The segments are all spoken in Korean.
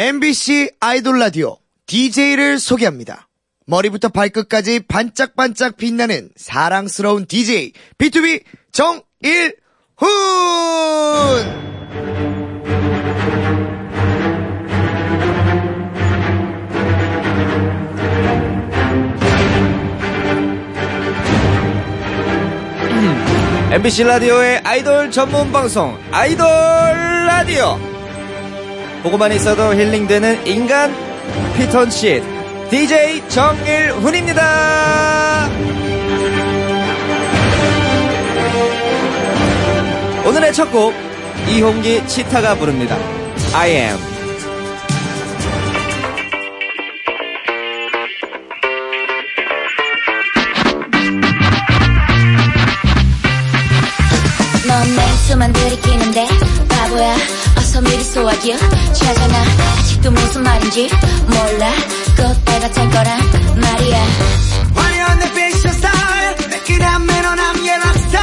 MBC 아이돌 라디오 DJ를 소개합니다. 머리부터 발끝까지 반짝반짝 빛나는 사랑스러운 DJ B2B 정일훈! MBC 라디오의 아이돌 전문 방송 아이돌 라디오 보고만 있어도 힐링되는 인간 피톤치드 DJ 정일훈입니다. 오늘의 첫 곡 이홍기 치타가 부릅니다. I am. 넌내 수만 들이키는데 바보야 어서 미리 쏘아줘 찾아나 아직도 무슨 말인지 몰라 꽃다가 찰 거란 말이야 화려한 내 패션 스타일 매끈한 매너남 예 락스타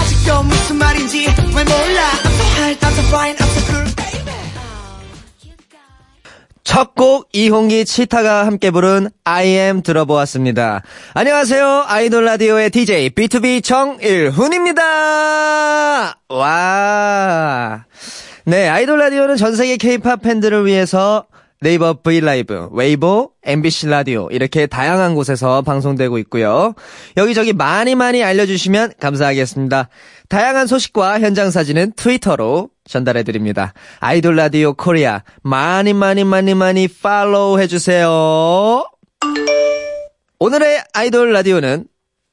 아직도 무슨 말인지 왜 몰라 I'm so high, I'm so fine, I'm so cool 첫곡 이홍기 치타가 함께 부른 I am 들어보았습니다. 안녕하세요. 아이돌 라디오의 DJ BTOB 정일훈입니다. 와. 네, 아이돌 라디오는 전 세계 K-팝 팬들을 위해서 네이버 브이라이브, 웨이보, MBC 라디오 이렇게 다양한 곳에서 방송되고 있고요. 여기저기 많이 많이 알려주시면 감사하겠습니다. 다양한 소식과 현장 사진은 트위터로 전달해 드립니다. 아이돌 라디오 코리아 많이 많이 많이 많이 팔로우 해주세요. 오늘의 아이돌 라디오는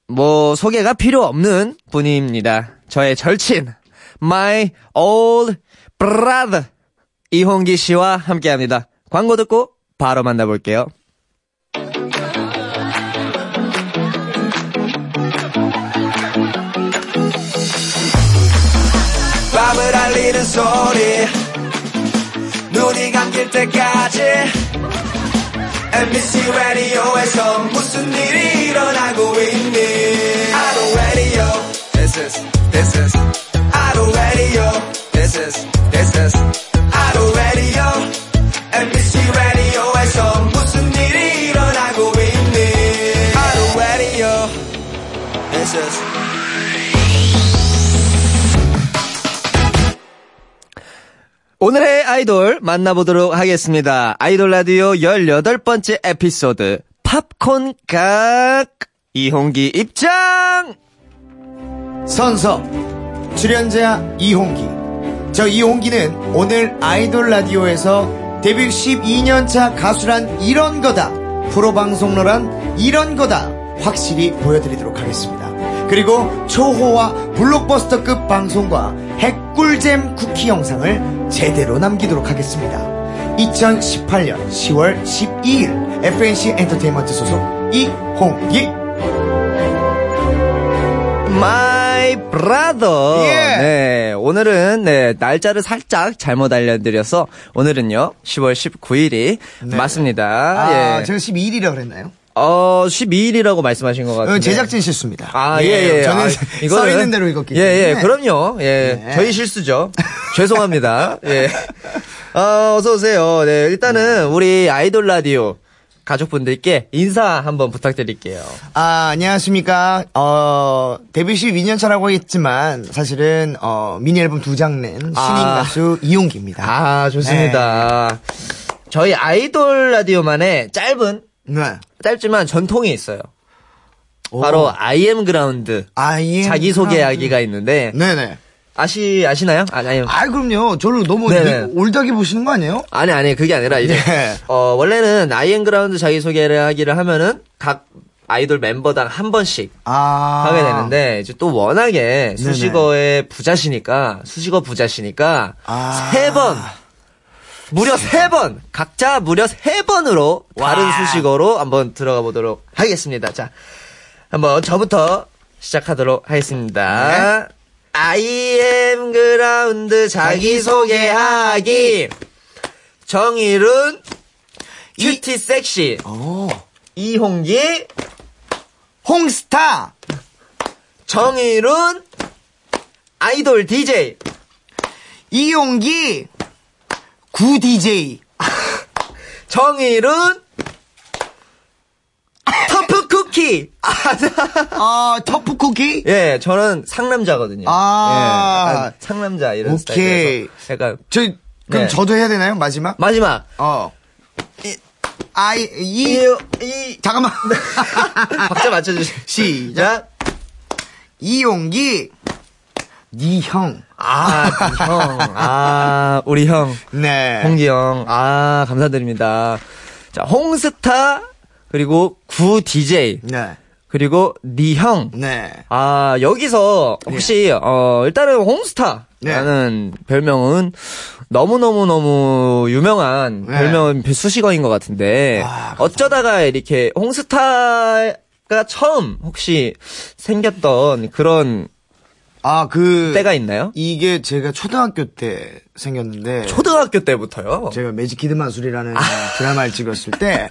뭐 소개가 필요 없는 분입니다. 저의 절친 My Old Brother 이홍기 씨와 함께합니다. 광고 듣고 바로 만나볼게요. 밤을 알리는 소리 눈이 감길 때까지. MBC 라디오에서 무슨 일이 일어나고 있니? 아로 라디오 This is This is 아로 라디오 This is This is 아로 라디오 MBC 라디오에서 무슨 일이 일어나고 있니 아로 라디오 This is 오늘의 아이돌 만나보도록 하겠습니다. 아이돌 라디오 18번째 에피소드 팝콘 각 이홍기 입장! 선서 출연자 이홍기 저 이홍기는 오늘 아이돌 라디오에서 데뷔 12년차 가수란 이런 거다. 프로 방송러란 이런 거다. 확실히 보여드리도록 하겠습니다. 그리고 초호와 블록버스터급 방송과 핵꿀잼 쿠키 영상을 제대로 남기도록 하겠습니다. 2018년 10월 12일 FNC 엔터테인먼트 소속 이홍기 Brother. 예. 네, 오늘은 네 날짜를 살짝 잘못 알려드려서 오늘은요 10월 19일이 맞습니다. 아, 예. 제가 12일이라고 그랬나요? 어 12일이라고 말씀하신 것 같은데. 어, 제작진 실수입니다. 아, 예, 예. 저는 아, 써 있는 대로 읽었기 예, 때문에. 예, 그럼요. 예. 네. 저희 실수죠. 죄송합니다. 예. 어, 어서 오세요. 네, 일단은 우리 아이돌 라디오 가족분들께 인사 한번 부탁드릴게요. 아, 안녕하십니까. 어, 데뷔 12년 차라고 했지만, 사실은, 어, 미니 앨범 두 장 낸 신인 아. 가수 이용기입니다. 아, 좋습니다. 저희 아이돌 라디오만의 짧은, 네. 짧지만 전통이 있어요. 오. 바로 아이엠그라운드. 아, 예. 자기소개하기가 있는데, 네네. 아시, 아시나요? 아니, 아니. 아, 그럼요. 저를 너무 네네. 올드하게 보시는 거 아니에요? 아니, 아니, 그게 아니라, 이제, 네. 어, 원래는 아이엠그라운드 자기 소개를 하기를 하면은, 각 아이돌 멤버당 한 번씩 아. 하게 되는데, 이제 또 워낙에 수식어의 부자시니까, 수식어 부자시니까, 아. 세 번, 무려 세 번, 각자 무려 세 번으로 다른 와. 수식어로 한번 들어가 보도록 하겠습니다. 자, 한번 저부터 시작하도록 하겠습니다. 네. I am 그라운드 자기소개하기. 정일은, 큐티 섹시, 오. 이홍기, 홍스타. 정일은, 아이돌 DJ. 이용기. 구 DJ. 정일은 쿠키. 아, 아, 터프 쿠키? 예, 저는 상남자거든요. 아. 예, 상남자 이런 오케이. 스타일에서 약간 저, 그럼 네. 저도 해야 되나요? 마지막? 마지막 어. 이, 아이, 이, 이, 이 잠깐만. 박자 맞춰 주세요. 시작. 이용기, 니 형. 아, 그 형. 아, 우리 형. 네. 홍기 형. 아, 감사드립니다. 자, 홍스타, 그리고 구 DJ, 네. 그리고 니 형. 네. 아, 여기서 혹시, 어, 일단은 홍스타라는 별명은 너무너무너무 유명한 네. 별명은 수식어인 것 같은데, 아, 어쩌다가 이렇게 홍스타가 처음 혹시 생겼던 그런 아, 그. 때가 있나요? 이게 제가 초등학교 때 생겼는데. 초등학교 때부터요? 제가 매직 키드 마술이라는 드라마를 찍었을 때,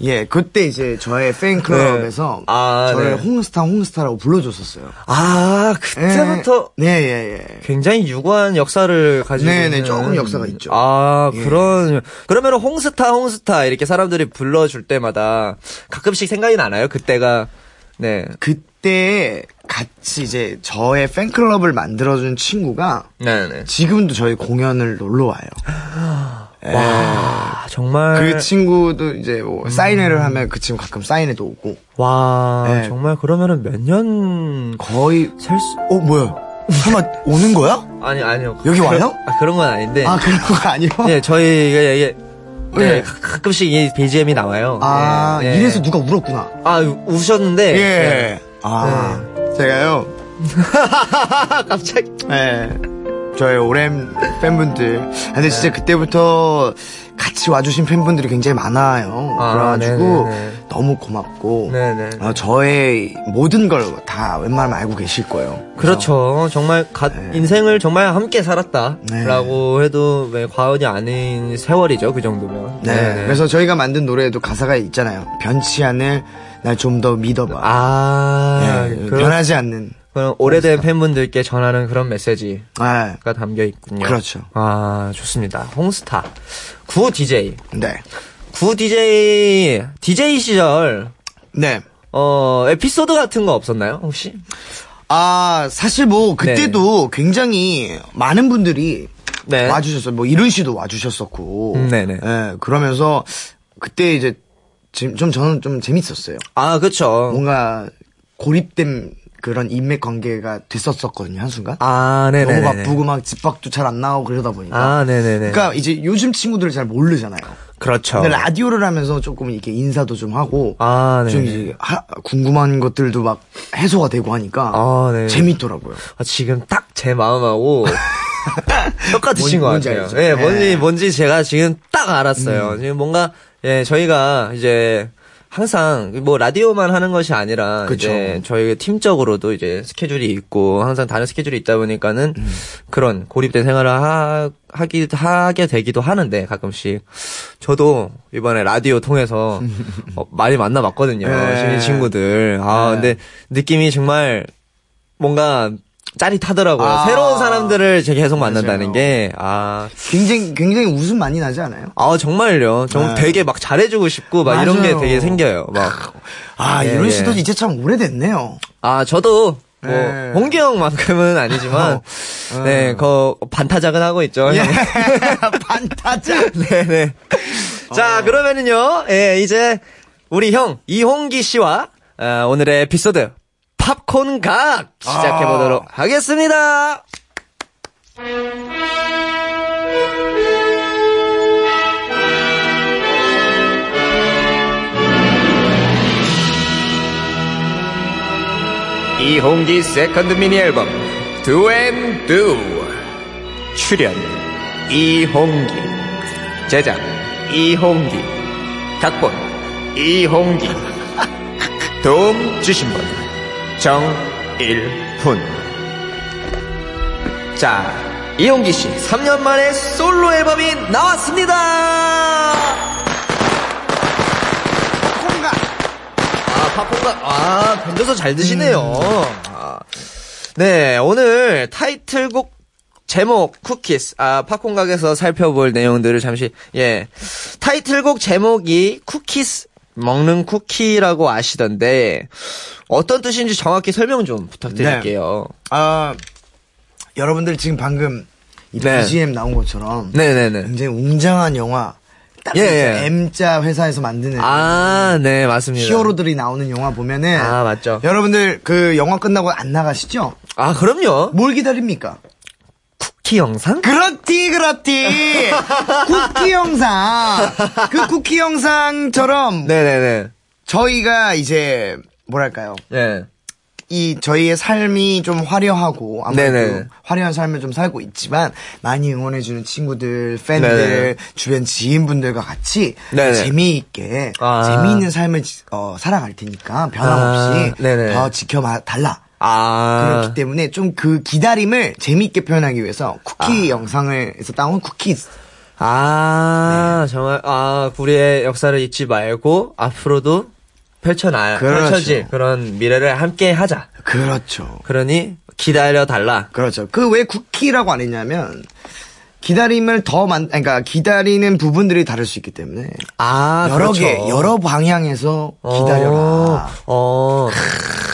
예, 그때 이제 저의 팬클럽에서 네. 아, 저를 네. 홍스타, 홍스타라고 불러줬었어요. 아, 그때부터 네, 예, 예. 굉장히 유구한 역사를 가지고 네네, 있는. 조금 역사가 있죠. 아, 예. 그런 그러면 홍스타 홍스타 이렇게 사람들이 불러줄 때마다 가끔씩 생각이 나나요? 그때가 네. 그때 같이 이제 저의 팬클럽을 만들어준 친구가 네네. 지금도 저희 공연을 놀러 와요. 예. 와, 정말 그 친구도 이제 뭐 사인회를 하면 그 친구 가끔 사인회도 오고 와, 네. 정말 그러면은 몇 년 거의 셀 수, 어 뭐야 설마 오는 거야? 아니, 아니요. 여기 와요? 아, 그런 건 아닌데. 아 그런 거 아니요? 예, 저희, 이게, 이게 네, 네. 가- 가끔씩 이 BGM이 나와요. 아 예, 예. 이래서 누가 울었구나. 아, 우- 우셨는데. 예. 예. 아 제가요. 갑자기. 예. 저의 오랜 팬분들. 근데 진짜 그때부터 같이 와주신 팬분들이 굉장히 많아요. 아, 그래가지고 네네네. 너무 고맙고. 어, 저의 모든 걸 다 웬만하면 알고 계실 거예요. 그렇죠. 정말 가- 인생을 정말 함께 살았다라고 네. 해도 왜 과언이 아닌 세월이죠. 그 정도면. 네. 네네. 그래서 저희가 만든 노래에도 가사가 있잖아요. 변치 않을 날 좀 더 믿어봐. 아, 네, 변하지 않는. 그런 오래된 팬분들께 전하는 그런 메시지가 네. 담겨 있군요. 그렇죠. 아, 좋습니다. 홍스타. 구 DJ. 네. 구 DJ, DJ 시절, 네. 어, 에피소드 같은 거 없었나요? 혹시? 아, 사실 뭐, 그때도 굉장히 많은 분들이 네. 와주셨어요. 뭐, 이룬 씨도 와주셨었고. 음, 네네. 예, 그러면서, 그때 이제, 좀, 좀 저는 좀 재밌었어요. 아, 그쵸. 뭔가, 고립된 그런 인맥 관계가 됐었었거든요, 한순간. 아, 네네. 너무 바쁘고 막 집 밖도 잘 안 나오고 그러다 보니까. 아, 네 네 네. 그러니까 이제 요즘 친구들을 잘 모르잖아요. 그렇죠. 근데 라디오를 하면서 조금 이렇게 인사도 좀 하고 아, 좀. 이제 하- 궁금한 것들도 막 해소가 되고 하니까 아, 네. 재밌더라고요. 아, 지금 딱 제 마음하고 똑같으신 뭔- 것 같아요. 예, 예. 뭔지 뭔지 제가 지금 딱 알았어요. 지금 뭔가 예, 저희가 이제 항상 뭐 라디오만 하는 것이 아니라 그쵸. 이제 저희 팀적으로도 이제 스케줄이 있고 항상 다른 스케줄이 있다 보니까는 음. 그런 고립된 생활을 하, 하기 하게 되기도 하는데 가끔씩 저도 이번에 라디오 통해서 어, 많이 만나봤거든요. 네. 신인 친구들. 아 네. 근데 느낌이 정말 뭔가 짜릿하더라고요. 아. 새로운 사람들을 계속 만난다는 맞아요. 게, 아, 굉장히 굉장히 웃음 많이 나지 않아요? 아, 정말요. 정 네. 되게 막 잘해주고 싶고, 막 이런 게 맞아요. 되게 생겨요. 막, 아 예, 이런 예. 씨도 이제 참 오래됐네요. 아, 저도, 뭐, 네. 홍기 형만큼은 아니지만, 어. 네, 그, 반타작은 하고 있죠. 예. 형. 반타자. 네네. 자, 그러면은요, 예, 이제, 우리 형, 이홍기 씨와, 아, 오늘의 에피소드, 팝콘 각! 시작해보도록 하겠습니다! 이홍기 second 미니 앨범 Do n Do. 출연 이홍기. 제작 이홍기. 각본 이홍기. 도움 주신 분 정일훈 자 이홍기 씨 3년 만에 솔로 앨범이 나왔습니다. 아, 팝콘가, 아, 건져서 잘 드시네요. 아. 네, 오늘 타이틀곡 제목 쿠키스 아 팝콘각에서 살펴볼 내용들을 잠시 예 타이틀곡 제목이 쿠키스 먹는 쿠키라고 아시던데 어떤 뜻인지 정확히 설명 좀 부탁드릴게요. 아, 여러분들 지금 방금 이 네. BGM 나온 것처럼 네네네. 굉장히 웅장한 영화 딱 예, 예. M자 회사에서 만드는 아, 네, 맞습니다. 히어로들이 나오는 영화 보면은 아, 맞죠. 여러분들 그 영화 끝나고 안 나가시죠? 아, 그럼요. 뭘 기다립니까? 쿠키 영상? 그렇디 그렇디 쿠키 영상 그 쿠키 영상처럼 네네네. 저희가 이제 뭐랄까요 네. 이 저희의 삶이 좀 화려하고 아무래도 네네. 화려한 삶을 좀 살고 있지만 많이 응원해주는 친구들, 팬들, 네네. 주변 지인분들과 같이 네네. 재미있게 아. 재미있는 삶을 지- 어, 살아갈 테니까 변함없이 아. 더 지켜봐 달라. 아. 그렇기 때문에 좀 그 기다림을 재미있게 표현하기 위해서 쿠키 영상을 해서 따온 쿠키즈. 아, 정말, 아, 우리의 역사를 잊지 말고, 앞으로도 펼쳐놔, 그렇죠. 펼쳐질 그런 미래를 함께 하자. 그렇죠. 그러니, 기다려달라. 그렇죠. 그 왜 쿠키라고 안 했냐면 기다림을 더 만, 그러니까 기다리는 부분들이 다를 수 있기 때문에 아, 여러 그렇죠. 개, 여러 방향에서 기다려라. 어, 어.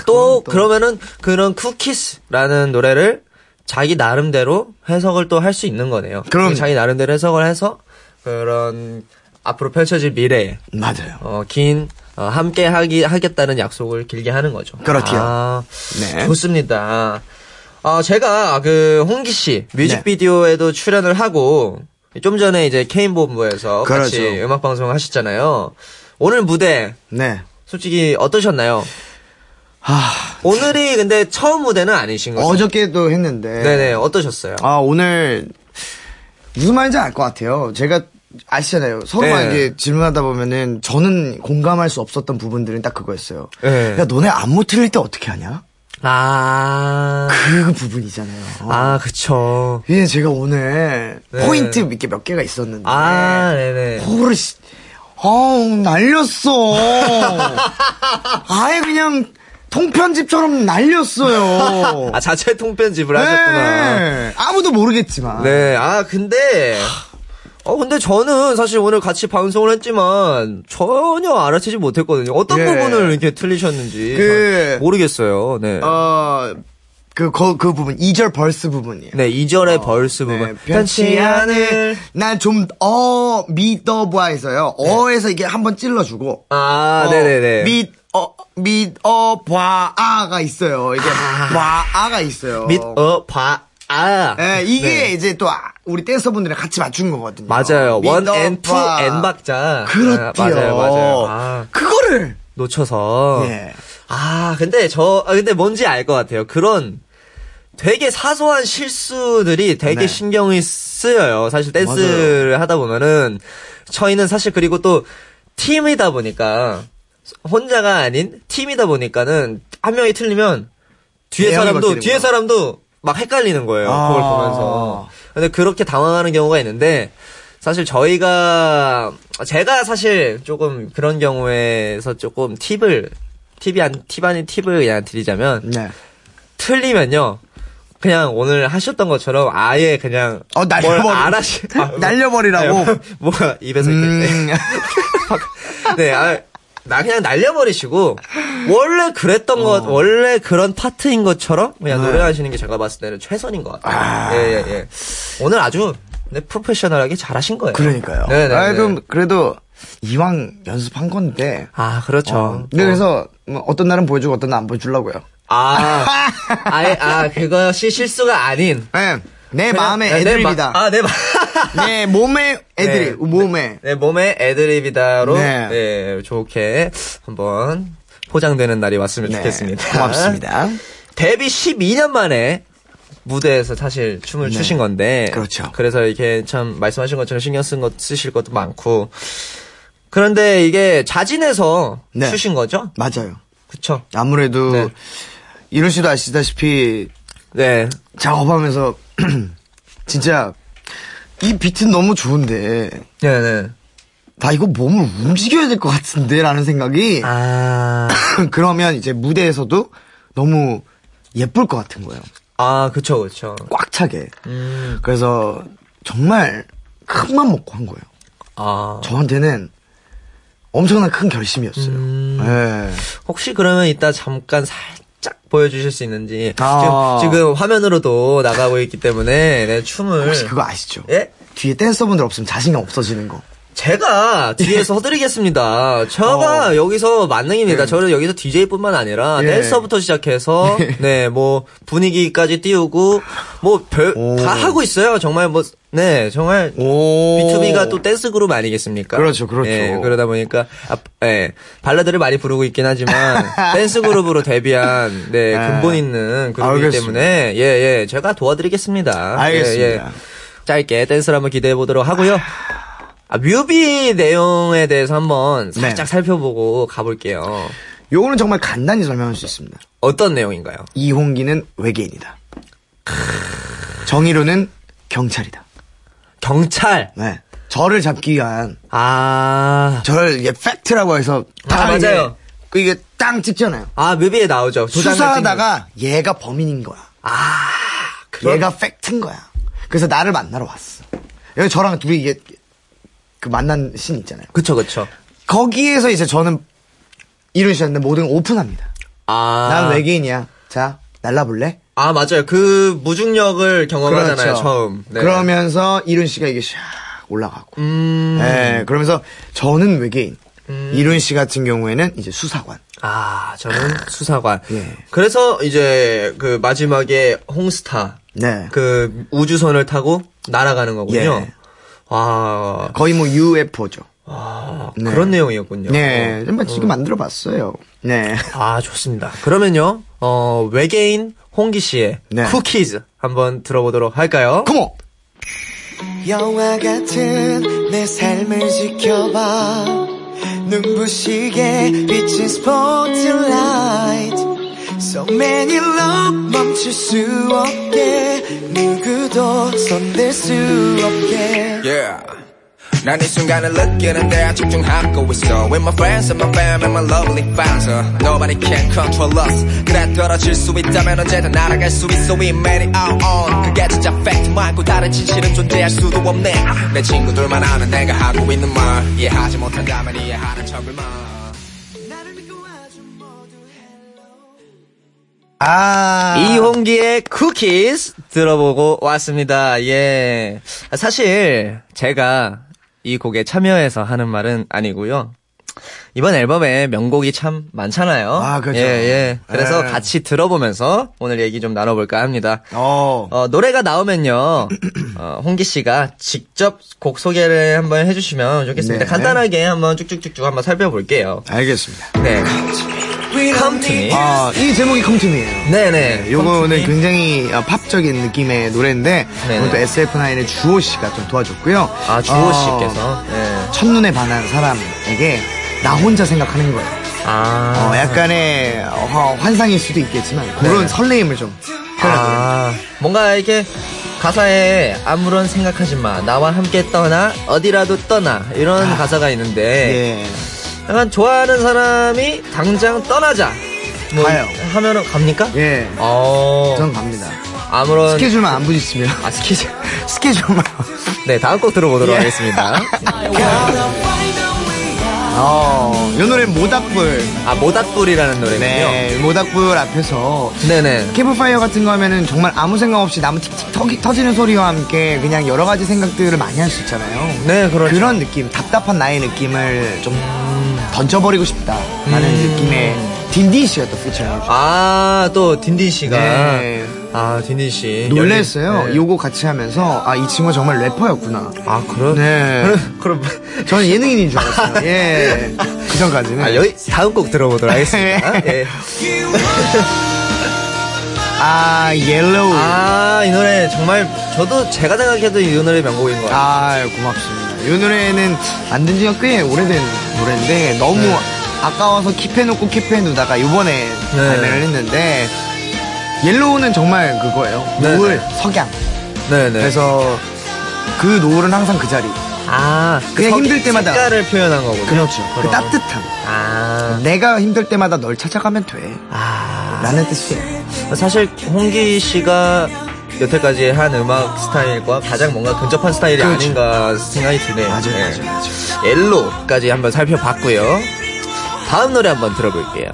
또, 그러면은, 그런 쿠키스라는 노래를 자기 나름대로 해석을 또 할 수 있는 거네요. 그럼요. 자기 나름대로 해석을 해서, 그런, 앞으로 펼쳐질 미래에, 맞아요. 어, 긴, 어, 함께 하기, 하겠다는 약속을 길게 하는 거죠. 그렇지요. 아, 네. 좋습니다. 어, 제가 그 홍기 씨 뮤직비디오에도 출연을 하고 좀 전에 이제 케인 본부에서 같이 그렇죠. 음악 방송 하셨잖아요. 오늘 무대 네. 솔직히 어떠셨나요? 하, 오늘이 근데 처음 무대는 아니신 거죠? 어저께도 했는데. 네네 어떠셨어요? 아, 오늘 무슨 말인지 알 것 같아요. 제가 아시잖아요. 서로 네. 막 이게 질문하다 보면은 저는 공감할 수 없었던 부분들은 딱 그거였어요. 네. 야, 너네 안무 틀릴 때 어떻게 하냐? 아, 그 부분이잖아요. 아 그쵸. 이게 제가 오늘 네. 포인트 이렇게 몇 개가 있었는데. 아 네네. 씨, 어우, 날렸어. 아예 그냥 통편집처럼 날렸어요. 아 자체 통편집을 하셨구나. 네. 아무도 모르겠지만. 네, 아, 근데, 어, 근데 저는 사실 오늘 같이 방송을 했지만 전혀 알아채지 못했거든요. 어떤 예. 부분을 이렇게 틀리셨는지. 그- 잘 모르겠어요. 네. 어, 그, 그, 그 부분, 2절 벌스 부분이에요. 네, 2절의 벌스 부분. 네, 편치 않을, 난 좀, 어, 믿어봐 해서요. 어에서 이게 한번 찔러주고. 아, 어, 네네네. 믿, 어, 믿 어 봐, 아가 있어요. 이게, 봐, 아가 있어요. 믿, 어, 봐, 아. 예, 이게 네. 이제 또, 아, 우리 댄서분들이랑 같이 맞춘 거거든요. 맞아요. one. and, two, and 박자. 아, 맞아요, 맞아요. 아, 그거를, 놓쳐서. 예. 아, 근데 저, 아, 근데 뭔지 알 것 같아요. 그런 되게 사소한 실수들이 되게 네. 신경이 쓰여요. 사실 댄스를 하다 보면은 저희는 사실 그리고 또 팀이다 보니까 혼자가 아닌 팀이다 보니까 는 한 명이 틀리면 뒤에 대형이 사람도 뒤에. 사람도 막 헷갈리는 거예요. 아. 그걸 보면서. 근데 그렇게 당황하는 경우가 있는데 사실 저희가 제가 사실 조금 그런 경우에서 조금 팁을 팁이 안, 팁 아닌 팁을 그냥 드리자면 네. 틀리면요. 그냥 오늘 하셨던 것처럼 아예 그냥 어, 날려버리- 뭘 알아시 날려버리라고? 아니, 뭐가 입에서 음, 네, 아, 나 그냥 날려버리시고 원래 그랬던 것 원래 그런 파트인 것처럼 그냥 어. 네. 노래하시는 게 제가 봤을 때는 최선인 것 같아요. 예, 예, 예. 오늘 아주 네, 프로페셔널하게 잘하신 거예요. 그러니까요. 네, 네, 아, 네. 그럼 그래도 이왕 연습한 건데. 아, 그렇죠. 어, 네, 그래서 뭐 어떤 날은 보여주고 어떤 날안 보여주려고요. 아, 아예, 아, 그것이 실수가 아닌. 네, 내 마음의 네, 내 애드립이다. 마- 아, 내 마. 내 몸의 애드립, 네. 몸에. 네, 몸의 애드립이다로 네. 네. 좋게 한번 포장되는 날이 왔으면 네, 좋겠습니다. 고맙습니다. 데뷔 12년 만에 무대에서 사실 춤을 네. 추신 건데 그렇죠. 그래서 이렇게 참 말씀하신 것처럼 신경 쓴 것 쓰실 것도 많고 그런데 이게 자진해서 네. 추신 거죠? 맞아요. 그쵸? 아무래도 네. 이럴 씨도 아시다시피 네. 작업하면서 진짜 이 비트는 너무 좋은데 네네. 나 이거 몸을 움직여야 될 것 같은데 라는 생각이 아. 그러면 이제 무대에서도 너무 예쁠 것 같은 거예요. 아, 그쵸, 그쵸. 꽉 차게. 음, 그래서 정말 큰맘 먹고 한 거예요. 아. 저한테는 엄청난 큰 결심이었어요. 음. 예. 혹시 그러면 이따 잠깐 살짝 보여주실 수 있는지. 아. 지금, 지금 화면으로도 나가고 있기 때문에 내 춤을. 혹시 그거 아시죠? 예? 뒤에 댄서분들 없으면 자신감 없어지는 거. 제가 뒤에서 해드리겠습니다. 제가 어. 여기서 만능입니다. 저는 여기서 DJ뿐만 아니라 예. 댄서부터 시작해서 네 뭐 분위기까지 띄우고 뭐별 오. 다 하고 있어요. 정말 뭐 네 정말 오. BTOB가 또 댄스 그룹 아니겠습니까? 그렇죠, 그렇죠. 예, 그러다 보니까 아, 예, 발라드를 많이 부르고 있긴 하지만 댄스 그룹으로 데뷔한 네 네. 근본 있는 그룹이기 알겠습니다. 때문에 예예 제가 도와드리겠습니다. 알겠습니다. 예, 예. 짧게 댄스를 한번 기대해 보도록 하고요. 아, 뮤비 내용에 대해서 한번 살짝 네. 살펴보고 가볼게요. 요거는 정말 간단히 설명할 수 있습니다. 어떤 내용인가요? 이홍기는 외계인이다. 정의로는 경찰이다. 경찰. 네. 저를 잡기 위한 아, 저를 이게 팩트라고 해서 아, 딱 이게- 맞아요. 그 이게 땅 찍잖아요. 아 뮤비에 나오죠. 수사하다가 얘가 범인인 거야. 아, 그런- 얘가 팩트인 거야. 그래서 나를 만나러 왔어. 여기 저랑 둘이 이게 그 만난 씬 있잖아요. 그쵸 그쵸. 거기에서 이제 저는 이룬 씨한테 모든 걸 오픈합니다. 아, 난 외계인이야. 자, 날라볼래? 아 맞아요. 그 무중력을 경험하잖아요. 그렇죠. 처음. 네. 그러면서 이룬 씨가 이게 샥 올라가고. 음, 네, 그러면서 저는 외계인. 이룬 씨 같은 경우에는 이제 수사관. 아 저는 수사관. 예. 그래서 이제 그 마지막에 홍스타 네. 그 우주선을 타고 날아가는 거군요. 예. 와, 거의 뭐 UFO죠. 아, 네. 그런 내용이었군요. 네, 정말 지금 만들어 봤어요. 네. 아, 좋습니다. 그러면요, 어, 외계인 홍기 씨의 네. 쿠키즈 한번 들어보도록 할까요? 컴온! 영화 같은 내 삶을 지켜봐 눈부시게 비친 스포트라이트 So many love 멈출 수 없게. 누구도 손댈 수 없게. Yeah. 난이 순간을 느끼는데 집중하고 있어. With my friends and my fam and my lovely fans. Uh, Nobody can control us. 그래 떨어질 수 있다면 언제든 날아갈 수 있어. We made it out on 그게 진짜 fact 말고 다른 진실은 존재할 수도 없네. 내 친구들만 아는 내가 하고 있는 말. 이해하지 못한다면 이해하는 척을 마 아. 이홍기의 쿠키즈 들어보고 왔습니다. 예. 사실 제가 이 곡에 참여해서 하는 말은 아니고요. 이번 앨범에 명곡이 참 많잖아요. 아, 그렇죠. 예, 예. 그래서 예. 같이 들어보면서 오늘 얘기 좀 나눠볼까 합니다. 어. 어, 노래가 나오면요, 어, 홍기 씨가 직접 곡 소개를 한번 해주시면 좋겠습니다. 네. 간단하게 한번 쭉쭉쭉쭉 한번 살펴볼게요. 알겠습니다. 네. Come to me. 아, 이 제목이 컴투미예요 네네. 요거는 굉장히 어, 팝적인 느낌의 노래인데 네네. 이것도 SF9의 주호 씨가 좀 도와줬고요. 아, 주호 어, 씨께서. 네. 첫눈에 반한 사람에게 나 혼자 생각하는 거예요. 아. 어, 약간의 어, 환상일 수도 있겠지만 그런 네. 설레임을 좀 표현하는 거예요. 아, 뭔가 이렇게 가사에 아무런 생각하지 마. 나와 함께 떠나. 어디라도 떠나. 이런 가사가 있는데. 예. 약간 좋아하는 사람이 당장 떠나자. 뭐 가요. 하면은 갑니까? 예. 어. 전 갑니다. 아무런 스케줄만 안 부딪히면. 아 스케줄. 스케줄만. 네, 다음 곡 들어보도록 예. 하겠습니다. 어, 이 노래 모닥불. 아, 모닥불이라는 노래군요. 네, 모닥불 앞에서 네네. 캠프파이어 같은 거 하면은 정말 아무 생각 없이 나무 틱틱 터기, 터지는 소리와 함께 그냥 여러 가지 생각들을 많이 할 수 있잖아요. 네, 그렇죠. 그런 느낌, 답답한 나의 느낌을 좀 던져버리고 싶다. 라는 음. 느낌의 딘딘 씨가 또 피처링해줘. 아, 또 딘딘 씨가. 네. 아, 딘딘 씨. 놀랬어요. 네. 요거 같이 하면서, 아, 이 친구가 정말 래퍼였구나. 아, 그런? 네. 그럼, 저는 예능인인 줄 알았어요. 예. 그 전까지는. 아, 여기 다음 곡 들어보도록 하겠습니다. 예. 아, Yellow. 아, 아, 이 노래 정말 저도 제가 생각해도 이 노래 명곡인 것 같아요. 고맙습니다. 이 노래는 만든 지가 꽤 오래된 노래인데, 너무 네. 아까워서 킵해놓고 킵해두다가 요번에 네. 발매를 했는데, 옐로우는 정말 그거예요. 네, 노을, 네. 석양. 네네. 그래서 그 노을은 항상 그 자리. 아, 그 그냥 석- 힘들 때마다- 색깔을 표현한 거군요. 그렇죠. 그. 따뜻함. 아, 내가 힘들 때마다 널 찾아가면 돼. 아, 라는 뜻이에요. 사실 홍기 씨가 여태까지 한 음악 스타일과 가장 뭔가 근접한 스타일이 아닌가 생각이 드네요. 맞아요, 네. 맞아요, 맞아요. 옐로까지 한번 살펴봤고요. 다음 노래 한번 들어볼게요.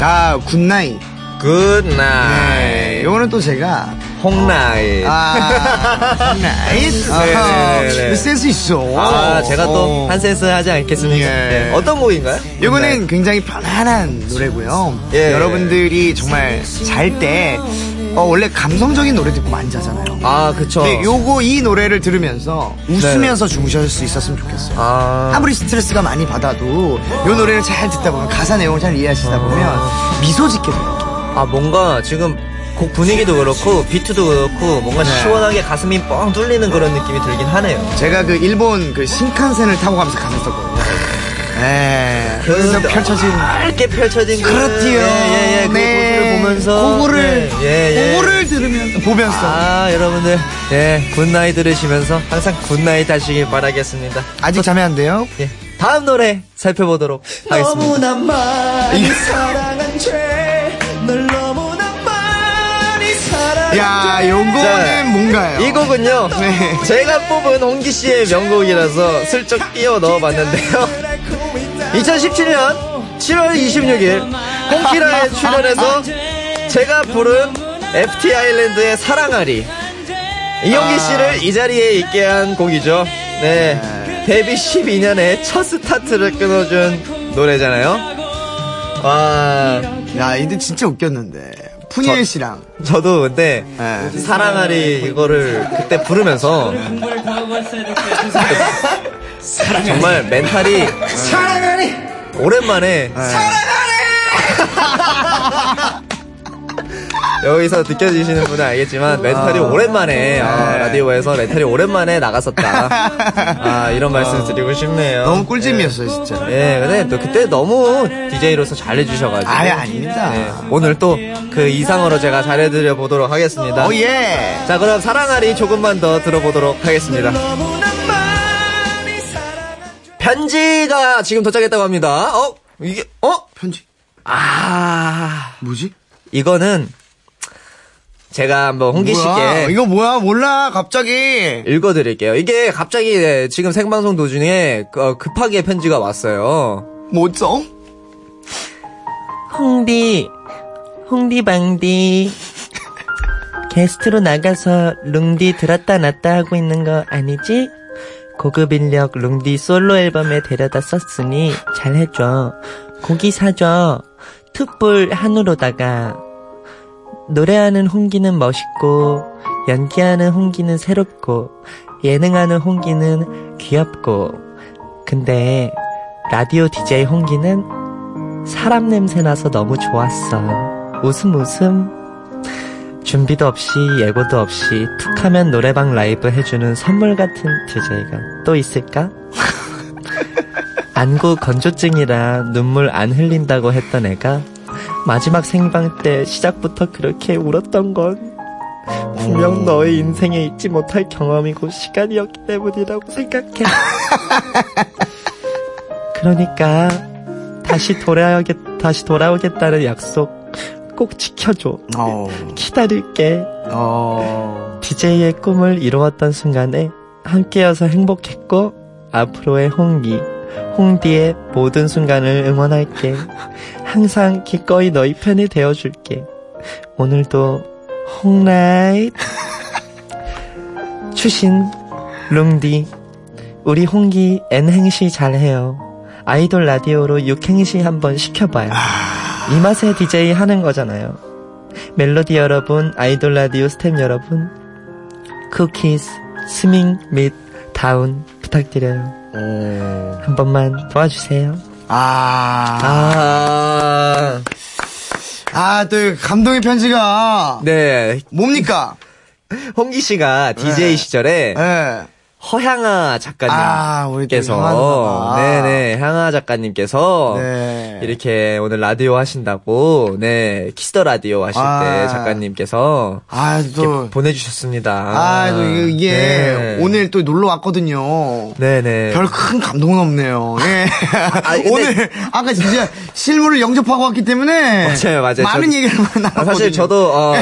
아, Good night. Good night. 네. 요거는 또 제가. 홍night. 아. 아하, 네, 네, 네. 센스 있어. 아, 제가 또 어. 한 센스 하지 않겠습니까? 예. 네. 어떤 곡인가요? 요거는 굉장히 편안한 노래고요. 예. 여러분들이 정말 잘 때, 어, 원래 감성적인 노래 듣고 많이 자잖아요. 아, 그쵸. 근데 요거 이 노래를 들으면서 웃으면서 주무실 수 있었으면 좋겠어요. 아. 아무리 스트레스가 많이 받아도 요 노래를 잘 듣다 보면 가사 내용을 잘 이해하시다 보면 미소 짓게 돼요. 아 뭔가 지금 곡 분위기도 그렇고 비트도 그렇고 뭔가 네. 시원하게 가슴이 뻥 뚫리는 그런 느낌이 들긴 하네요. 제가 그 일본 그 신칸센을 타고 가면서 갔었거든요. 네. 그래서 펼쳐진 넓게 펼쳐진 그 그렇지요. 예, 예, 그 모습을 보면서 그거를 네, 예, 예. 그거를 들으면 보면서 아 여러분들 예 good night 들으시면서 항상 good night 하시길 바라겠습니다. 아직 잠이 안 돼요? 예 다음 노래 살펴보도록 하겠습니다. 많이 사랑한 죄널 너무나 많이 사랑한 야, 요거는 자, 뭔가요? 이 곡은요 네. 제가 뽑은 홍기 씨의 명곡이라서 슬쩍 끼워 넣어봤는데요. 2017년 7월 26일 홍키라에 출연해서 제가 부른 FT 아일랜드의 사랑아리 이용기 씨를 이 자리에 있게 한 곡이죠. 네. 데뷔 12년에 첫 스타트를 끊어준 노래잖아요. 와, 야, 이들 진짜 웃겼는데. 프니엘 씨랑. 저도 근데 네. 사랑앓이 이거를 그때 부르면서 정말 멘탈이 사랑앓이! 오랜만에 여기서 느껴지시는 분은 알겠지만 멘탈이 오랜만에 아, 라디오에서 멘탈이 오랜만에 나갔었다. 아 이런 말씀 드리고 싶네요. 너무 꿀잼이었어요, 진짜. 예, 근데 또 그때 너무 DJ로서 잘해주셔가지고. 아예 아닙니다. 네, 오늘 또 그 이상으로 제가 잘해드려 보도록 하겠습니다. 오, 예. 자, 그럼 사랑아리 조금만 더 들어보도록 하겠습니다. 편지가 지금 도착했다고 합니다. 어? 이게, 어? 편지. 아, 뭐지? 이거는 제가 한번 홍기? 씨께 이거 뭐야? 몰라, 갑자기. 읽어드릴게요. 이게 갑자기 네, 지금 생방송 도중에 어, 급하게 편지가 왔어요. 뭐죠? 홍디, 홍디방디. 게스트로 나가서 룽디 들었다 놨다 하고 있는 거 아니지? 고급 인력 룽디 솔로 앨범에 데려다 썼으니 잘 해줘. 고기 사줘. 툭불 한우로다가. 노래하는 홍기는 멋있고, 연기하는 홍기는 새롭고, 예능하는 홍기는 귀엽고, 근데, 라디오 DJ 홍기는 사람 냄새 나서 너무 좋았어. 웃음 웃음. 준비도 없이 예고도 없이 툭 하면 노래방 라이브 해주는 선물 같은 DJ가 또 있을까? 안구 건조증이라 눈물 안 흘린다고 했던 애가 마지막 생방 때 시작부터 그렇게 울었던 건 분명 너의 인생에 잊지 못할 경험이고 시간이었기 때문이라고 생각해. 그러니까 다시 돌아오겠 다시 돌아오겠다는 약속 꼭 지켜줘. 어, 기다릴게. 어. DJ의 꿈을 이루었던 순간에 함께여서 행복했고 앞으로의 홍기, 홍디의 모든 순간을 응원할게. 항상 기꺼이 너희 편이 되어줄게. 오늘도 홍라이 추신 훈디 우리 홍기 N행시 잘해요. 아이돌 라디오로 육행시 한번 시켜봐요. 이 맛에 DJ 하는 거잖아요. 멜로디 여러분, 아이돌 라디오 스탭 여러분, Cookies, 스밍 및 다운 부탁드려요. 어. 한 번만 도와주세요. 아. 아, 아, 또 감동의 편지가. 네. 뭡니까? 홍기 씨가 DJ 네. 시절에 예. 허향아 아, 또 작가님께서 누나가. 네네 향아 작가님께서 네. 이렇게 오늘 라디오 하신다고 네 Kiss the Radio 하실 아. 때 작가님께서 아, 또. 이렇게 보내주셨습니다. 아, 또 이게, 네. 오늘 또 놀러 왔거든요. 네네 별 큰 감동은 없네요. 예. 아, 오늘 아까 진짜 실물을 영접하고 왔기 때문에 맞아요, 맞아요. 많은 저도- 얘기를 많이 아, 사실 저도 어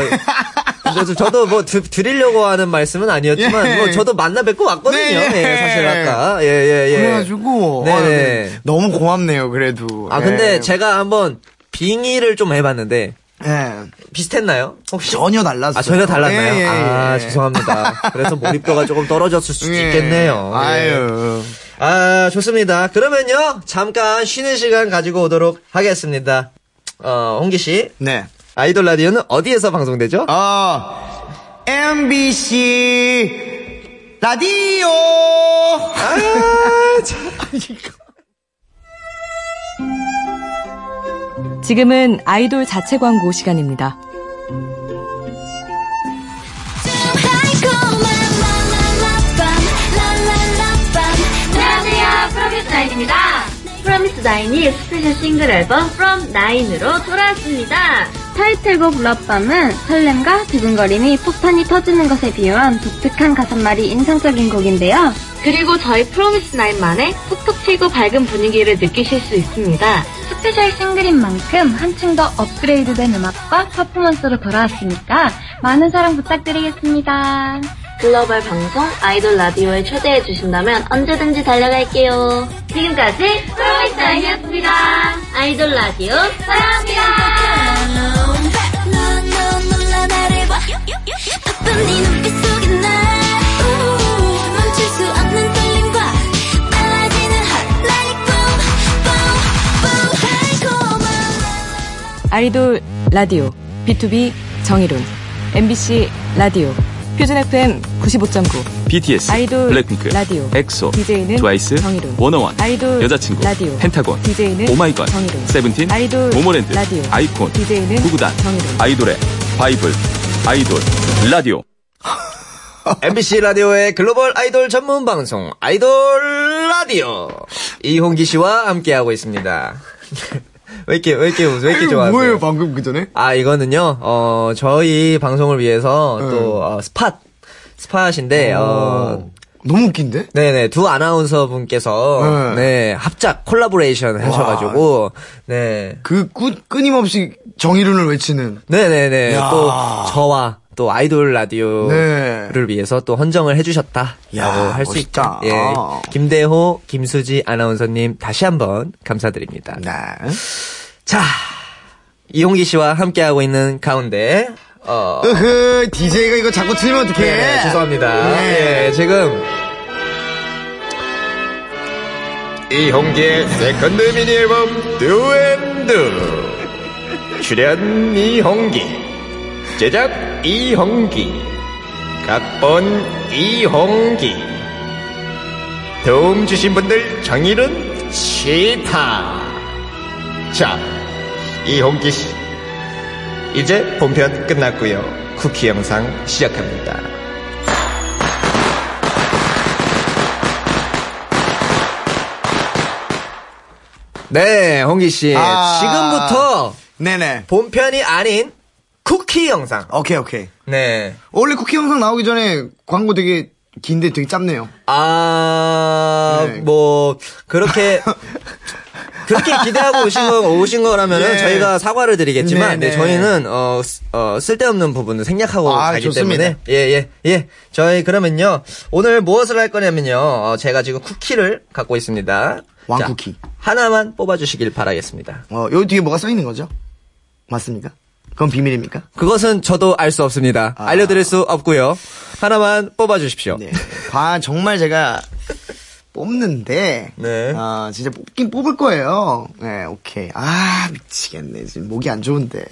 그래서 저도 뭐 드, 드리려고 하는 말씀은 아니었지만 예. 뭐 저도 만나 뵙고 왔거든요. 네, 예. 예, 사실 아까 예예 예. 그래가지고 네네. 아, 네. 너무 고맙네요. 그래도. 아 예. 근데 제가 한번 빙의를 좀 해봤는데 예. 비슷했나요? 혹시? 전혀 달랐어요. 아 전혀 달랐나요? 예, 예, 아 예. 죄송합니다. 그래서 몰입도가 조금 떨어졌을 수도 예. 있겠네요. 예. 아유. 아 좋습니다. 그러면요 잠깐 쉬는 시간 가지고 오도록 하겠습니다. 어 홍기 씨 네. 아이돌 라디오는 어디에서 방송되죠? 아, MBC 라디오. 지금은 아이돌 자체 광고 시간입니다. 안녕하세요. 프로미스 나인입니다. 프로미스 나인이 스페셜 싱글 앨범 From Nine으로 돌아왔습니다. 타이틀곡 LOVE BOMB은 설렘과 두근거림이 폭탄이 터지는 것에 비유한 독특한 가사말이 인상적인 곡인데요. 그리고 저희 프로미스 나인만의 톡톡 튀고 밝은 분위기를 느끼실 수 있습니다. 스페셜 싱글인 만큼 한층 더 업그레이드된 음악과 퍼포먼스로 돌아왔으니까 많은 사랑 부탁드리겠습니다. 글로벌 방송 아이돌 라디오에 초대해 주신다면 언제든지 달려갈게요. 지금까지 프로미스나인이었습니다. 아이돌 라디오 사랑합니다. 아이돌 라디오 BTOB 정일훈 MBC 라디오 표준 FM 95.9 BTS, 아이돌 블랙핑크, 라디오 엑소, DJ는 트와이스, 정일훈 워너원, 아이돌 여자친구, 라디오 펜타곤, DJ는 오마이걸, 정일훈 세븐틴, 아이돌 모모랜드, 라디오 아이콘, DJ는 구구단, 정일훈 아이돌의 바이블, 아이돌, 라디오. MBC 라디오의 글로벌 아이돌 전문 방송 아이돌 라디오 이홍기 씨와 함께하고 있습니다. 왜 이렇게 왜 이렇게 웃- 왜 이렇게 좋아하세요? 뭐예요, 방금 그 전에? 아 이거는요 어 저희 방송을 위해서 네. 또 어, 스팟 스팟인데 어 너무 웃긴데? 네네 두 아나운서 분께서 네. 네 합작 콜라보레이션 하셔가지고 네그 꾸, 끊임없이 정의론을 외치는. 네네네 야. 또 저와 또 아이돌 라디오를 네. 위해서 또 헌정을 해주셨다라고 야, 할수 있죠. 멋있다. 예, 김대호, 김수지 아나운서님 다시 한번 감사드립니다. 네. 자, 이홍기 씨와 함께하고 있는 가운데 어, 으흐, DJ가 이거 자꾸 틀리면 어떡해. 네, 죄송합니다. 네. 예, 지금 이홍기의 second 미니 앨범 DO n DO 출연 이홍기 제작 이홍기 각본 이홍기 도움 주신 분들 정일훈 시타 자 이홍기 씨 이제 본편 끝났고요 쿠키 영상 시작합니다 네 홍기 씨 아. 지금부터 네네. 본편이 아닌 쿠키 영상 오케이, 오케이. 네 원래 쿠키 영상 나오기 전에 광고 되게 긴데 되게 짧네요. 아, 네. 뭐, 그렇게, 그렇게 기대하고 오신 거, 오신 거라면은 예. 저희가 사과를 드리겠지만, 네, 네, 네. 저희는, 어, 쓰- 어, 쓸데없는 부분은 생략하고 아, 가기 좋습니다. 때문에. 예, 예, 예. 저희 그러면요, 오늘 무엇을 할 거냐면요, 어, 제가 지금 쿠키를 갖고 있습니다. 왕쿠키. 자, 하나만 뽑아주시길 바라겠습니다. 어, 여기 뒤에 뭐가 써 있는 거죠? 맞습니까? 그건 비밀입니까? 그것은 저도 알 수 없습니다. 아. 알려드릴 수 없고요. 하나만 뽑아주십시오. 네. 과, 정말 제가 뽑는데. 네. 아, 진짜 뽑긴 뽑을 거예요. 네, 오케이. 아, 미치겠네. 지금 목이 안 좋은데.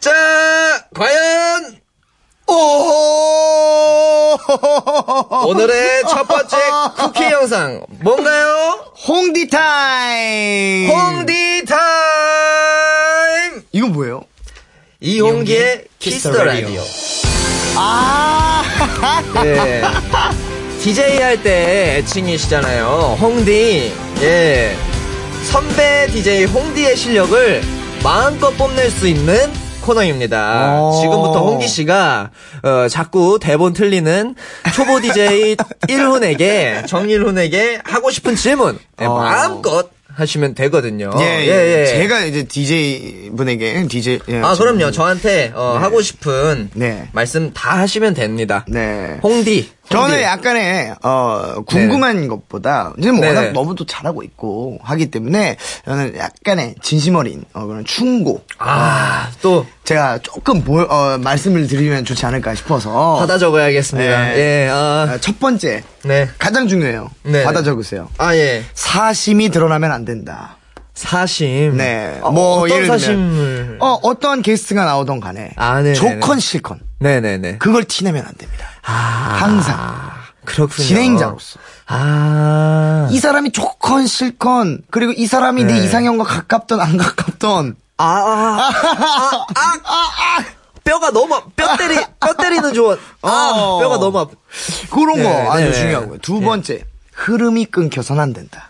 자, 과연, 오! 오늘의 첫 번째 쿠키 영상 뭔가요? 홍디 타임! 홍디 타임! 이건 뭐예요? 이홍기의 Kiss the Radio. 아! 네. DJ 할 때 애칭이시잖아요. 홍디. 예. 선배 DJ 홍디의 실력을 마음껏 뽐낼 수 있는 코너입니다. 어. 지금부터 홍기 씨가 어, 자꾸 대본 틀리는 초보 DJ 1훈에게 정일훈에게 하고 싶은 질문 예, 어. 마음껏 하시면 되거든요. 예, 예, 제가 이제 DJ 분에게 DJ 예, 아, 그럼요. 저한테 어, 하고 싶은 네. 말씀 다 하시면 됩니다. 네. 홍디. 저는. 약간의 어 궁금한 것보다 지금 네네. 워낙 너무 또 잘하고 있고 하기 때문에 저는 약간의 진심 어린 어, 그런 충고 아, 또 제가 조금 보, 어, 말씀을 드리면 좋지 않을까 싶어서 받아 적어야겠습니다. 네. 예, 아, 어, 첫 번째 네. 가장 중요해요. 네. 받아 적으세요. 아, 예. 사심이 드러나면 안 된다. 사심. 네. 어, 뭐 어떤 예를 사심을. 들면 어 어떠한 게스트가 나오던 간에 아, 네네네. 좋건 싫건 네네네. 그걸 티내면 안 됩니다. 항상 그렇군요. 진행자로서 아. 이 사람이 좋건 싫건 그리고 이 사람이 내 네. 이상형과 가깝던 안 가깝던 아, 아, 아, 아, 아, 뼈가 너무, 뼈 때리, 뼈 때리는 조언. 아, 어. 뼈가 너무 아프. 그런 네, 거 아주 네. 중요하고요. 두 네. 번째 흐름이 끊겨서는 안 된다.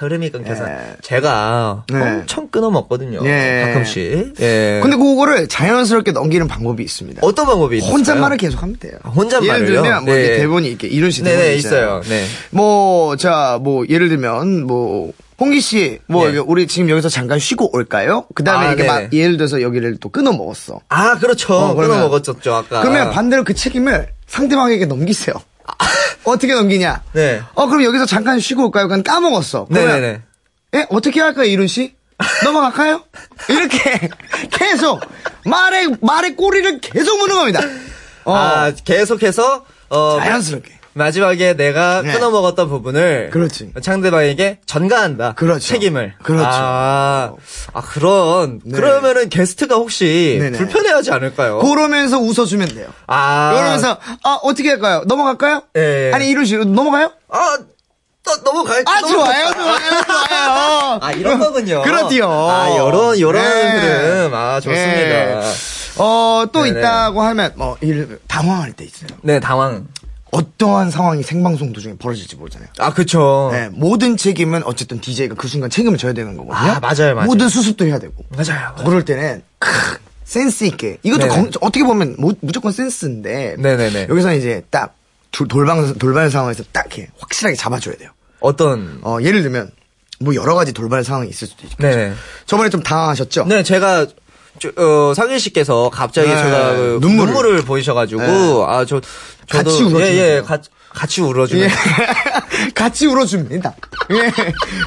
흐름이 끊겨서. 네. 제가 네. 엄청 끊어 먹거든요. 예. 가끔씩. 예. 근데 그거를 자연스럽게 넘기는 방법이 있습니다. 어떤 방법이 있어요? 혼잣말을 계속 하면 돼요. 혼잣말을요? 예를 들면 뭐 네. 대본이 이렇게 이런 식으로 네네, 있어요. 네. 뭐, 자, 뭐, 예를 들면, 뭐, 홍기 씨, 뭐, 네. 이게 우리 지금 여기서 잠깐 쉬고 올까요? 그 다음에 아, 이렇게 네네. 막, 예를 들어서 여기를 또 끊어 먹었어. 아, 그렇죠. 어, 끊어 먹었었죠, 아까. 그러면 반대로 그 책임을 상대방에게 넘기세요. 어떻게 넘기냐? 네. 어, 그럼 여기서 잠깐 쉬고 올까요? 그냥 까먹었어. 그러면, 네네네. 예, 어떻게 할까요, 이룬 씨? 넘어갈까요? 이렇게 계속 말의, 말의 꼬리를 계속 무는 겁니다. 어, 아, 계속해서, 어, 자연스럽게. 마지막에 내가 네. 끊어 먹었던 부분을 그렇지. 상대방에게 전가한다. 그렇죠. 책임을. 그렇죠. 아, 아, 그런 네. 그러면은 게스트가 혹시 네네. 불편해하지 않을까요? 그러면서 웃어주면 돼요. 아, 그러면서, 아, 어떻게 할까요? 넘어갈까요? 예. 아니, 이런 식으로 넘어가요? 아, 또 넘어갈 아, 넘어갈- 좋아요, 좋아요, 좋아요. 아, 이런 거군요. 그렇디요. 아, 요런, 요런 네. 흐름. 아, 좋습니다. 네. 어, 또 네네. 있다고 하면, 뭐, 당황할 때 있어요. 네, 당황. 어떠한 상황이 생방송 도중에 벌어질지 모르잖아요. 아, 그쵸. 네, 모든 책임은 어쨌든 DJ가 그 순간 책임을 져야 되는 거거든요. 아, 맞아요, 맞아요. 모든 수습도 해야 되고. 맞아요. 그럴 때는 크, 센스 있게 이것도. 건- 어떻게 보면 무, 무조건 센스인데 네네네. 여기서 이제 딱 두- 돌발 돌발 상황에서 딱 이렇게 확실하게 잡아줘야 돼요. 어떤. 어 예를 들면 뭐 여러 가지 돌발 상황이 있을 수도 있겠죠. 네네. 저번에 좀 당황하셨죠? 네, 제가 저, 어, 상일 씨께서 갑자기 네, 제가 그 눈물을. 눈물을, 보이셔가지고 네. 아저 저도 같이 울어주면 예, 예. 같이 같이 울어주면 예. 같이 울어줍니다. 예.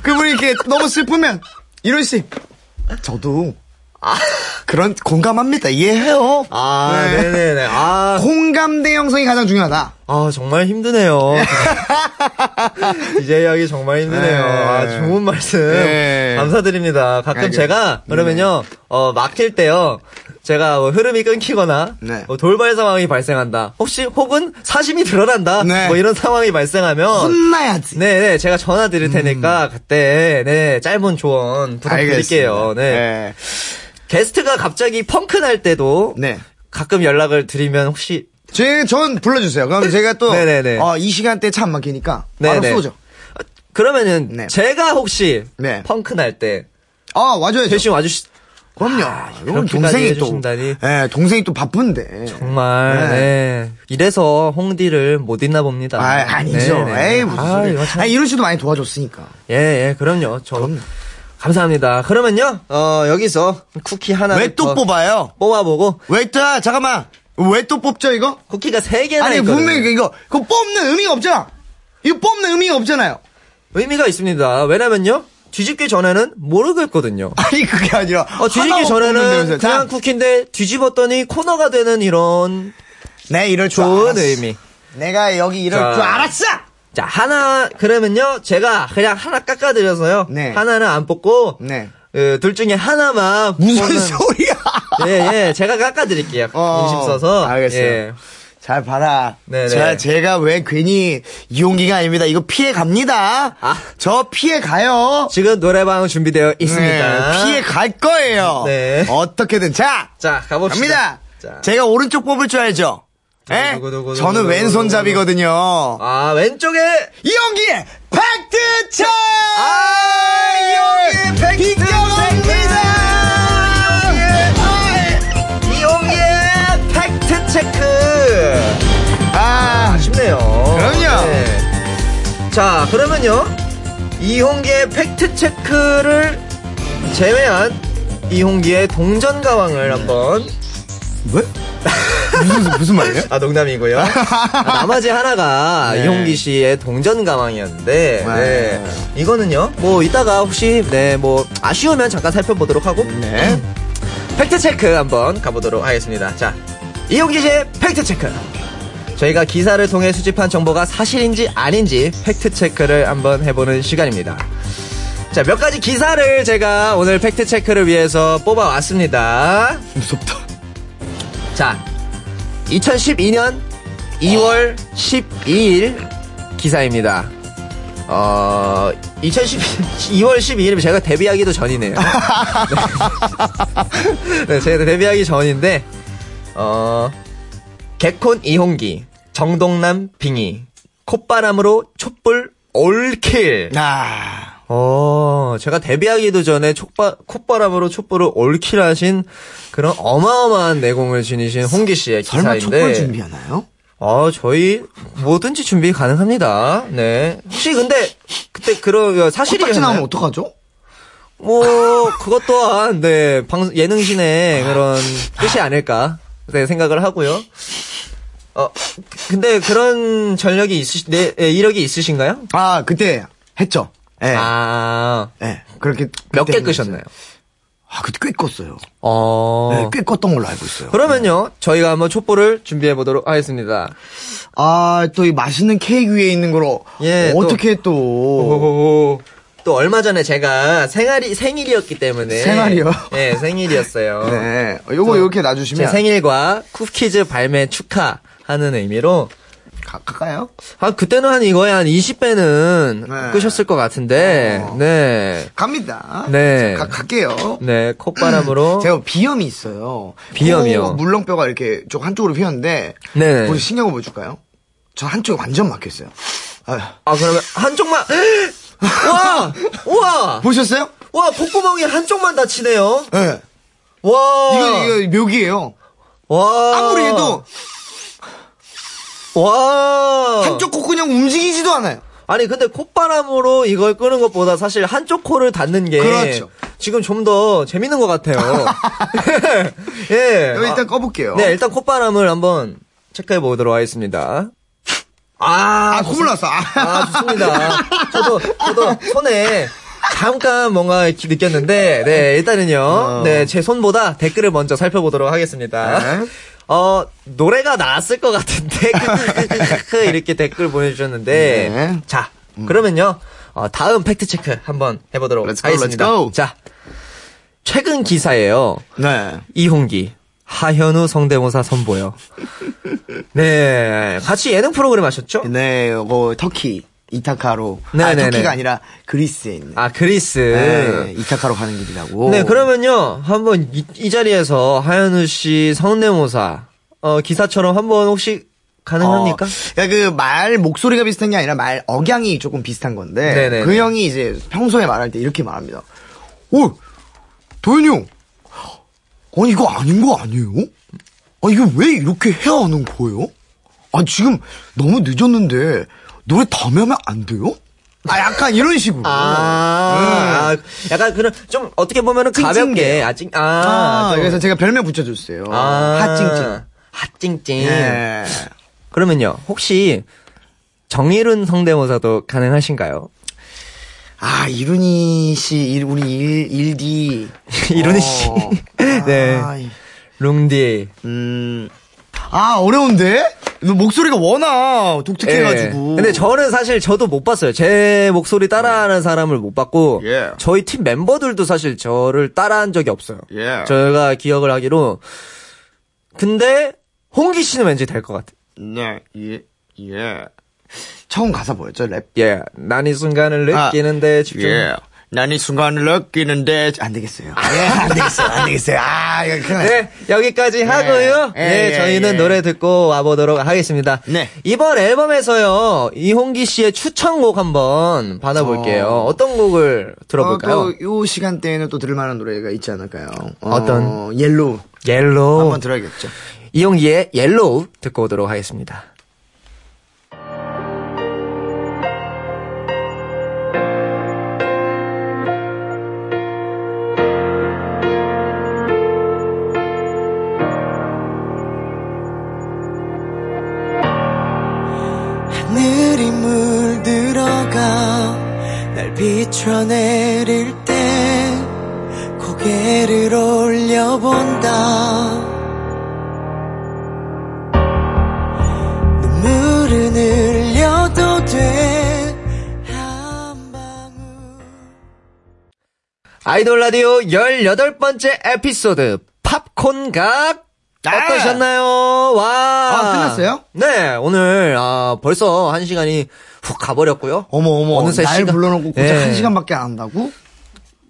그분이 이렇게 너무 슬프면 이런 씨 저도 그런 공감합니다. 이해해요. 아, 네. 네, 네, 네. 아, 공감대 형성이 가장 중요하다. 아 정말 힘드네요. DJ 하기 정말 힘드네요. 네. 아, 좋은 말씀 네. 감사드립니다. 가끔 알겠- 제가 그러면요 어 막힐 때요. 제가 뭐 흐름이 끊기거나 네. 뭐 돌발 상황이 발생한다. 혹시 혹은 사심이 드러난다. 네. 뭐 이런 상황이 발생하면 혼나야지. 네, 네, 제가 전화 드릴 테니까 그때 네 짧은 조언 부탁드릴게요. 알겠습니다. 네. 게스트가 갑자기 펑크 날 때도 네. 가끔 연락을 드리면 혹시 제, 전 불러주세요. 그럼 제가 또, 네네네. 어, 이 시간대 차안 막히니까, 바로 네네. 쏘죠. 그러면은 네. 제가 혹시 네. 펑크 날 때 아, 와줘야죠. 대신 와주시 그럼요. 이건 아, 그렇게까지 동생이 또. 예, 동생이 또 바쁜데. 정말 네. 네. 이래서 홍디를 못 잊나 봅니다. 아, 아니죠. 네, 네. 에이, 무슨 아, 소리. 이거 참- 아, 이런 씨도 많이 도와줬으니까. 예, 예, 그럼요. 저 감사합니다. 그러면요, 어, 여기서 쿠키 하나 왜 또 뽑아요? 뽑아보고 왜 또, 잠깐만. 왜 또 뽑죠, 이거? 쿠키가 세 개나 아니, 있거든요. 분명히 이거, 그거 뽑는 의미가 없잖아. 이거 뽑는 의미가 없잖아요. 의미가 있습니다. 왜냐면요, 뒤집기 전에는 모르겠거든요. 아니, 그게 아니라. 어, 뒤집기 전에는. 그냥 자, 쿠키인데 뒤집었더니 코너가 되는 이런 내 이럴 줄 좋은 알았어. 의미. 내가 여기 이럴 자. 줄 알았어! 자, 하나, 그러면요, 제가 그냥 하나 깎아드려서요. 네. 하나는 안 뽑고, 네. 어, 둘 중에 하나만. 무슨 뽑는- 소리야! 예, 예, 제가 깎아드릴게요. 어, 인심 써서. 알겠어요. 예. 잘 봐라. 네네. 제가, 제가 왜 괜히 이용기가 아닙니다. 이거 피해 갑니다. 아. 저 피해 가요. 지금 노래방 준비되어 있습니다. 네, 피해 갈 거예요. 네. 어떻게든. 자! 자, 가봅시다. 갑니다. 자. 제가 오른쪽 뽑을 줄 알죠? 예? 두구두구두구두구. 저는 왼손잡이거든요. 아, 왼쪽에 이홍기의 팩트 체크! 아, 이홍기의 팩트 비껴갑니다! 자, 그러면요. 이홍기의 팩트 체크를 제외한 이홍기의 동전 가왕을 한번 왜? 무슨, 무슨 말이에요? 아 농담이고요. 아, 나머지 하나가 네. 이홍기 씨의 동전 가왕이었는데 네. 네. 이거는요. 뭐 이따가 혹시 네 뭐 아쉬우면 잠깐 살펴보도록 하고 네. 팩트 체크 한번 가보도록 하겠습니다. 자, 이홍기 씨의 팩트 체크. 저희가 기사를 통해 수집한 정보가 사실인지 아닌지 팩트 체크를 한번 해보는 시간입니다. 자, 몇 가지 기사를 제가 오늘 팩트 체크를 위해서 뽑아왔습니다. 무섭다. 자, 2012년 2월 12일 기사입니다. 어, 2012, 2월 12일이면 제가 데뷔하기도 전이네요. 네. 네, 제가 데뷔하기 전인데, 어, 개콘 이홍기, 정동남 빙의, 콧바람으로 촛불 올킬. 아, 어, 제가 데뷔하기도 전에 촉바, 콧바람으로 촛불을 올킬하신 그런 어마어마한 내공을 지니신 홍기 씨의 설마 기사인데. 촛불 준비하나요? 어, 저희 뭐든지 준비 가능합니다. 네. 혹시 근데 그때 그런 사실이 코딱지 나오면 어떡하죠? 뭐 그것 또한 네, 방 예능신의 그런 뜻이 아닐까 네, 생각을 하고요. 어, 근데 그런 전력이 있으시, 네, 예, 이력이 있으신가요? 아, 그때 했죠. 예. 아, 예. 그렇게. 몇 개 끄셨나요? 아, 그때 꽤 껐어요. 어. 네, 꽤 껐던 걸로 알고 있어요. 그러면요, 저희가 한번 촛불을 준비해 보도록 하겠습니다. 아, 또 이 맛있는 케이크 위에 있는 거로. 예, 어떻게 또. 오호호호. 또 얼마 전에 제가 생일이 생일이었기 때문에 생활이요? 네, 생일이었어요. 네. 요거 이렇게 놔주시면. 제 생일과 쿠키즈 발매 축하 하는 의미로 가, 갈까요? 아 그때는 한 이거에 한 20배는 네. 끄셨을 것 같은데 어. 네. 갑니다. 네. 가, 갈게요. 네, 콧바람으로 제가 비염이 있어요. 비염이요? 코 물렁뼈가 이렇게 좀 한쪽으로 휘었는데. 네. 우리 신경을 보여줄까요? 저 한쪽이 완전 막혔어요. 아휴. 아 그러면 한쪽만 와! 와! 보셨어요? 와, 복구멍이 한쪽만 다치네요. 예. 네. 와! 이거, 이거 묘기예요. 와! 아무리 해도 와! 한쪽 코 그냥 움직이지도 않아요. 아니 근데 콧바람으로 이걸 끄는 것보다 사실 한쪽 코를 닫는 게 그렇죠. 지금 좀 더 재밌는 것 같아요. 예. 일단 꺼볼게요. 네, 일단 콧바람을 한번 체크해 보도록 하겠습니다. 아, 아, 콧물 났어. 아. 아, 좋습니다. 저도, 저도 손에 잠깐 뭔가 이렇게 느꼈는데, 네, 일단은요, 네, 제 손보다 댓글을 먼저 살펴보도록 하겠습니다. 네. 어, 노래가 나왔을 것 같은데, 이렇게 댓글 보내주셨는데, 네. 자, 그러면요, 어, 다음 팩트체크 한번 해보도록 Let's go, 하겠습니다. let's go. 자, 최근 기사예요. 네. 이홍기, 하현우 성대모사 선보여. 네, 같이 예능 프로그램 하셨죠? 네, 뭐, 터키, 이타카로. 네, 아, 네, 터키가 네. 아니라 그리스에 있는. 아, 그리스. 네, 이타카로 가는 길이라고. 네, 그러면요, 한번 이, 이 자리에서 하현우 씨 성대모사, 어, 기사처럼 한번 혹시 가능합니까? 어, 그러니까 그말 목소리가 비슷한 게 아니라 말 억양이 조금 비슷한 건데 네네네. 그 형이 이제 평소에 말할 때 이렇게 말합니다. 오, 도현이 형, 아니 이거 아닌 거 아니에요? 아 이거 왜 이렇게 해야 하는 거예요? 아 지금 너무 늦었는데 노래 다음에 하면 안 돼요? 아 약간 이런 식으로. 아, 약간 그런, 좀, 어떻게 보면은 가볍게. 아, 찡, 아, 아, 좀- 그래서 제가 별명 붙여줬어요. 아, 핫찡찡. 핫찡찡. 예. 그러면요, 혹시, 정일훈 성대모사도 가능하신가요? 아 이룬이 씨, 일- 우리 일 일디 이룬이 씨. 어. 네. 아, 룽디. 음. 아, 어려운데? 너 목소리가 워낙 독특해가지고. 예. 근데 저는 사실 저도 못 봤어요. 제 목소리 따라하는 사람을 못 봤고 예. 저희 팀 멤버들도 사실 저를 따라한 적이 없어요. 예. 저희가 기억을 하기로 근데 홍기 씨는 왠지 될 것 같아요. 네, 예, 예. 처음 가사 뭐였죠, 랩? 예, 난 이 순간을 아, 느끼는데 집중. 예, 난 이 순간을 느끼는데 안 되겠어요. 예, 안 되겠어요. 안 되겠어요. 아, 이거 큰일 났 네, 여기까지 하고요. 예, 네, 예, 저희는 예. 노래 듣고 와보도록 하겠습니다. 네. 이번 앨범에서요, 이홍기 씨의 추천곡 한번 받아볼게요. 어... 떤 곡을 들어볼까요? 어, 또요 시간대에는 또 들을 만한 노래가 있지 않을까요? 어, 어떤? 옐로우. 옐로우. 한번 들어야겠죠. 이용기의 옐로우 듣고 오도록 하겠습니다. 내릴 때 고개를 올려본다. 눈물은 흘려도 돼한 방울. 아이돌 라디오 18번째 에피소드 팝콘 각 어떠셨나요? 와. 아, 끝났어요? 네, 오늘 아, 벌써 한 시간이 훅 가버렸고요. 어머, 어머. 어느새 날 시간- 불러놓고 고작 예. 한 시간밖에 안 한다고?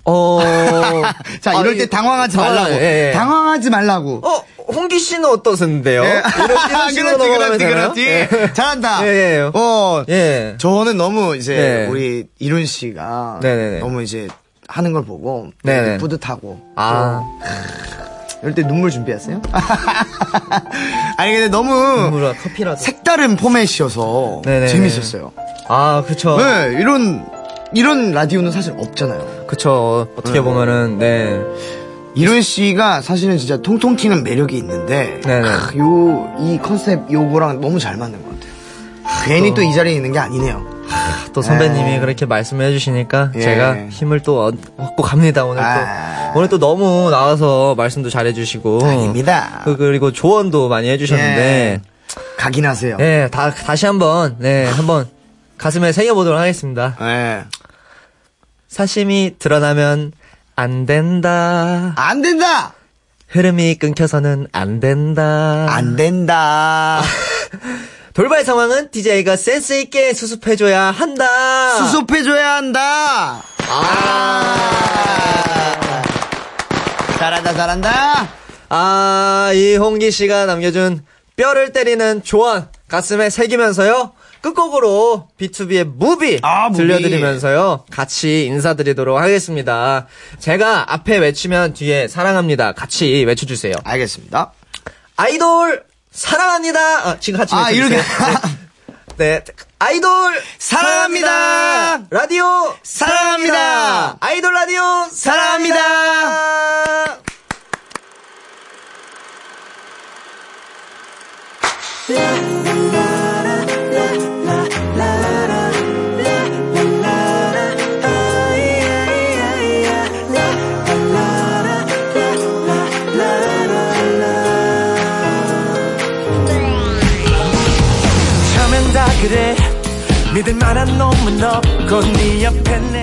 어. 자, 아, 이럴 이- 때 당황하지 당황- 말라고. 예, 예. 당황하지 말라고. 어, 홍기 씨는 어떠신데요? 예. 이런, 이런 그렇지, 그렇지? 그렇지. 예. 잘한다. 예, 예. 어, 예. 저는 너무 이제 네. 우리 이룬 씨가 네네네. 너무 이제 하는 걸 보고 네네. 뿌듯하고 아, 이럴 때 눈물 준비했어요? 아니 근데 너무 물어 커피라도. 색다른 포맷이어서 네네네. 재밌었어요. 아, 그쵸. 네, 이런 이런 라디오는 사실 없잖아요. 그쵸. 어떻게 보면은, 네. 이룬 씨가 사실은 진짜 통통 튀는 매력이 있는데 네네. 요이 컨셉 요거랑 너무 잘 맞는 것 같아요. 괜히 또 이 자리에 있는 게 아니네요. 또 선배님이 그렇게 말씀해 주시니까 예. 제가 힘을 또 얻- 얻고 갑니다, 오늘 또. 아. 오늘 또 너무 나와서 말씀도 잘해 주시고. 아닙니다. 그, 그리고 조언도 많이 해 주셨는데. 각인 하세요. 예, 다, 다시 한 번, 네, 한번 가슴에 새겨보도록 하겠습니다. 네. 사심이 드러나면 안 된다. 안 된다. 흐름이 끊겨서는 안 된다. 안 된다. 돌발 상황은 DJ가 센스있게 수습해줘야 한다. 수습해줘야 한다. 아. 잘한다, 잘한다. 아, 이홍기 씨가 남겨준 뼈를 때리는 조언 가슴에 새기면서요. 끝곡으로 비투비의 Movie 아, Movie. 들려드리면서요. 같이 인사드리도록 하겠습니다. 제가 앞에 외치면 뒤에 사랑합니다. 같이 외쳐주세요. 알겠습니다. 아이돌 사랑합니다. 아, 지금 같이 아. 이렇게. 네. 네. 아이돌 사랑합니다. 라디오 사랑합니다. 아이돌 라디오 사랑합니다. 사랑합니다. 처 믿을 만한 놈은 없고 네 옆에 내가